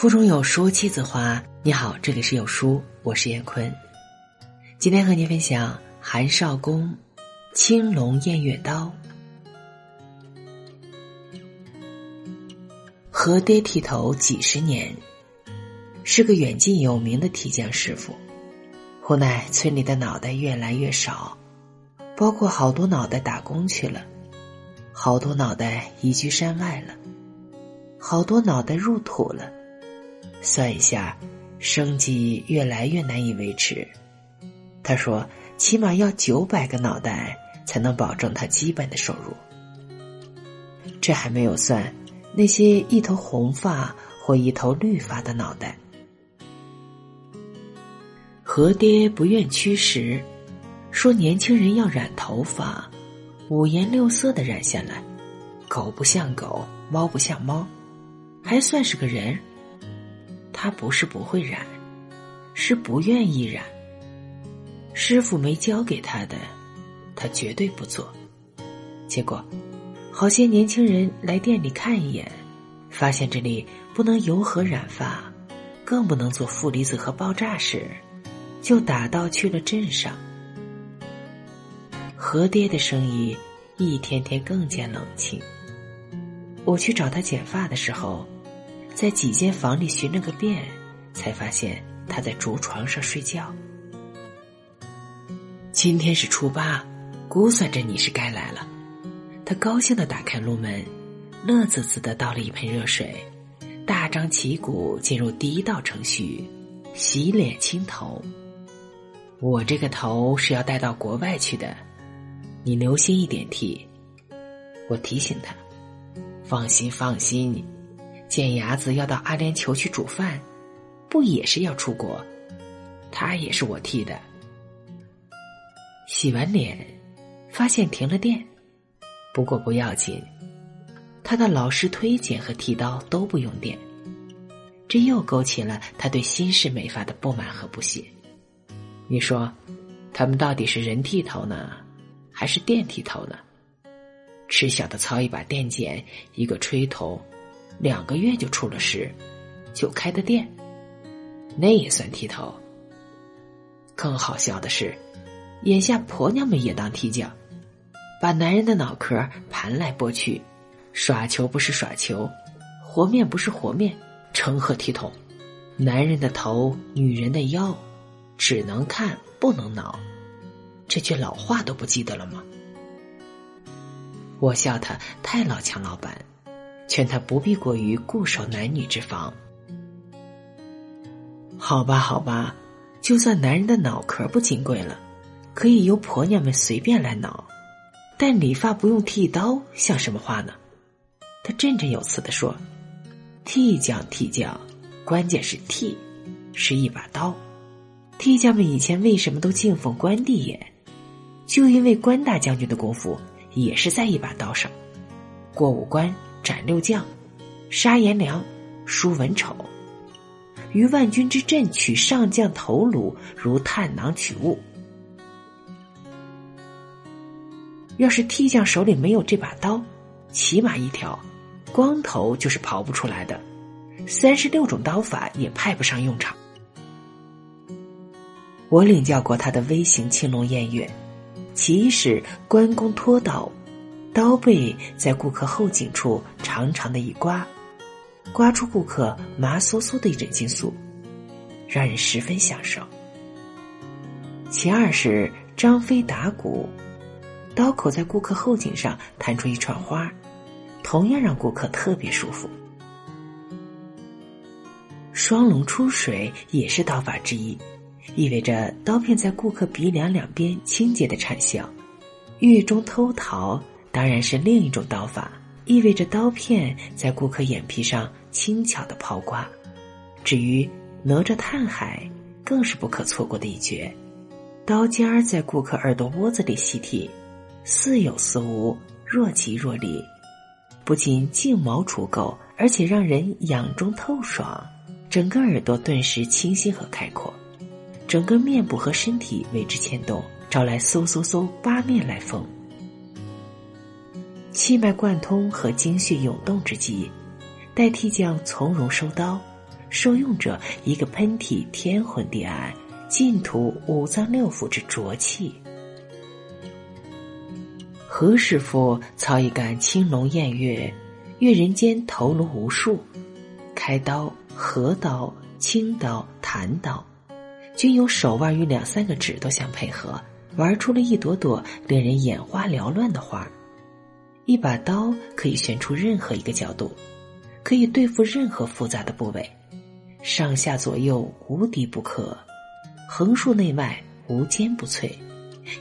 腹中有书气自华。你好，这里是有书，我是燕坤。今天和您分享韩少功青龙偃月刀。和爹剃头几十年，是个远近有名的剃匠师傅。无奈村里的脑袋越来越少，包括好多脑袋打工去了，好多脑袋移居山外了，好多脑袋入土了。算一下，生计越来越难以维持。他说：“起码要九百个脑袋才能保证他基本的收入。”这还没有算那些一头红发或一头绿发的脑袋。何爹不愿驱使，说年轻人要染头发，五颜六色的染下来，狗不像狗，猫不像猫，还算是个人。他不是不会染，是不愿意染。师傅没教给他的，他绝对不做。结果，好些年轻人来店里看一眼，发现这里不能油和染发，更不能做负离子和爆炸时，就打道去了镇上。何爹的生意一天天更见冷清。我去找他剪发的时候。在几间房里寻了个遍，才发现他在竹床上睡觉。今天是初八，估算着你是该来了。他高兴的打开炉门，乐滋滋的倒了一盆热水，大张旗鼓进入第一道程序——洗脸清头。我这个头是要带到国外去的，你留心一点剃。我提醒他：“放心，放心。”见牙子要到阿联酋去煮饭，不也是要出国？他也是我剃的。洗完脸，发现停了电，不过不要紧，他的老师推剪和剃刀都不用电，这又勾起了他对新式美发的不满和不屑。你说，他们到底是人剃头呢，还是电剃头呢？吃小的操一把电剪，一个吹头。两个月就出了事，就开的店，那也算剃头。更好笑的是，眼下婆娘们也当剃匠，把男人的脑壳盘来拨去，耍球不是耍球，和面不是和面，成何体统？男人的头，女人的腰，只能看不能挠，这句老话都不记得了吗？我笑他太老强老板。劝他不必过于固守男女之防。好吧，好吧，就算男人的脑壳不金贵了，可以由婆娘们随便来挠，但理发不用剃刀，像什么话呢？他振振有词的说：“剃匠，剃匠，关键是剃，是一把刀。剃匠们以前为什么都敬奉关帝爷？就因为关大将军的功夫也是在一把刀上，过五关。”斩六将，杀颜良，输文丑，于万军之阵取上将头颅，如探囊取物。要是替将手里没有这把刀，起码一条，光头就是刨不出来的。三十六种刀法也派不上用场。我领教过他的微型青龙偃月，其是关公脱刀。刀背在顾客后颈处长长的一刮，刮出顾客麻酥酥的一枕巾素，让人十分享受。其二是张飞打鼓，刀口在顾客后颈上弹出一串花，同样让顾客特别舒服。双龙出水也是刀法之一，意味着刀片在顾客鼻梁两边清洁的产效。狱中偷桃。当然是另一种刀法，意味着刀片在顾客眼皮上轻巧的抛刮。至于哪吒探海，更是不可错过的一绝。刀尖儿在顾客耳朵窝子里细剃，似有似无，若即若离，不仅净毛除垢，而且让人眼中透爽，整个耳朵顿时清新和开阔，整个面部和身体为之牵动，招来嗖嗖嗖八面来风。气脉贯通和精血涌动之际，代替将从容收刀，受用者一个喷嚏，天昏地暗，尽吐五脏六腑之浊气。何师傅操一杆青龙偃月，阅人间头颅无数，开刀、合刀、清刀、弹刀，均有手腕与两三个指头相配合，玩出了一朵朵令人眼花缭乱的花。一把刀可以旋出任何一个角度，可以对付任何复杂的部位，上下左右无敌不可，横竖内外无坚不摧，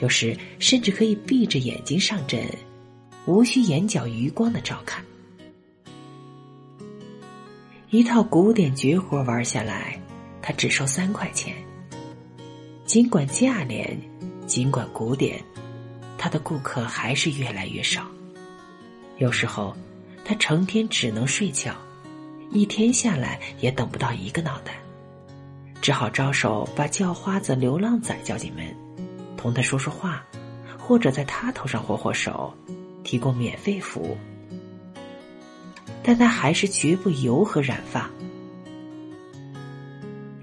有时甚至可以闭着眼睛上阵，无需眼角余光的照看。一套古典绝活玩下来，他只收三块钱。尽管价廉，尽管古典，他的顾客还是越来越少。有时候，他成天只能睡觉，一天下来也等不到一个脑袋，只好招手把叫花子、流浪仔叫进门，同他说说话，或者在他头上活活手，提供免费服务。但他还是绝不油和染发，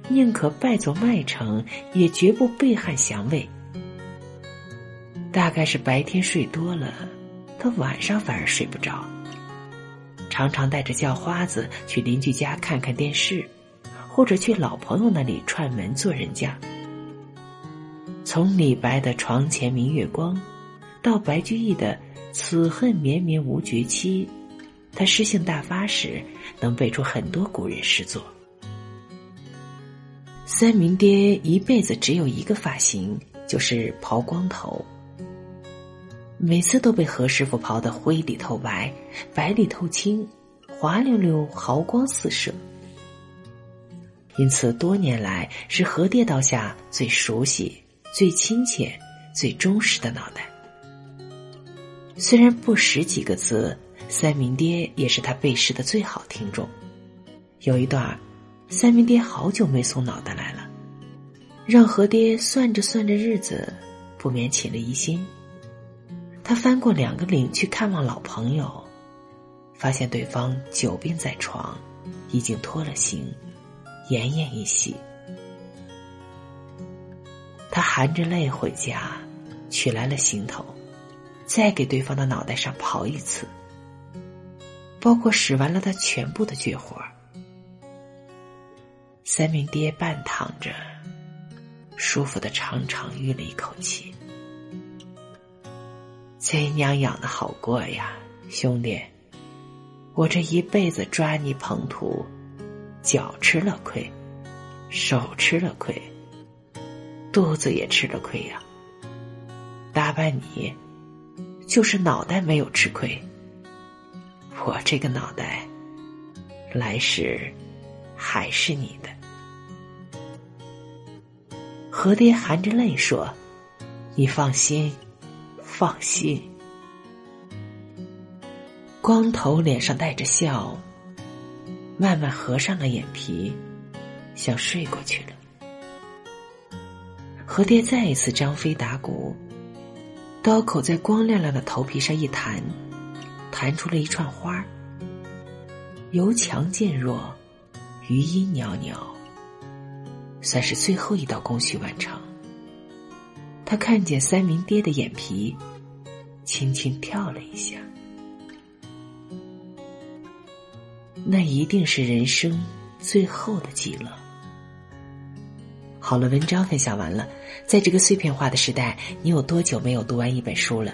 宁可败走麦城，也绝不背汉降魏。大概是白天睡多了。他晚上反而睡不着，常常带着叫花子去邻居家看看电视，或者去老朋友那里串门做人家。从李白的“床前明月光”，到白居易的“此恨绵绵无绝期”，他诗兴大发时能背出很多古人诗作。三明爹一辈子只有一个发型，就是刨光头。每次都被何师傅刨得灰里透白，白里透青，滑溜溜，毫光四射。因此，多年来是何爹刀下最熟悉、最亲切、最忠实的脑袋。虽然不识几个字，三明爹也是他背诗的最好听众。有一段，三明爹好久没送脑袋来了，让何爹算着算着日子，不免起了疑心。他翻过两个岭去看望老朋友，发现对方久病在床，已经脱了形，奄奄一息。他含着泪回家，取来了行头，再给对方的脑袋上刨一次，包括使完了他全部的绝活。三明爹半躺着，舒服的长长吁了一口气。贼娘养的好过呀，兄弟！我这一辈子抓你捧土，脚吃了亏，手吃了亏，肚子也吃了亏呀。打败你，就是脑袋没有吃亏。我这个脑袋，来世还是你的。何爹含着泪说：“你放心。”放心，光头脸上带着笑，慢慢合上了眼皮，想睡过去了。何爹再一次张飞打鼓，刀口在光亮亮的头皮上一弹，弹出了一串花儿由强渐弱，余音袅袅，算是最后一道工序完成。他看见三明爹的眼皮，轻轻跳了一下。那一定是人生最后的极乐。好了，文章分享完了。在这个碎片化的时代，你有多久没有读完一本书了？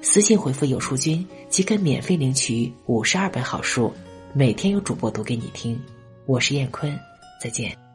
私信回复“有书君”即可免费领取五十二本好书，每天有主播读给你听。我是燕坤，再见。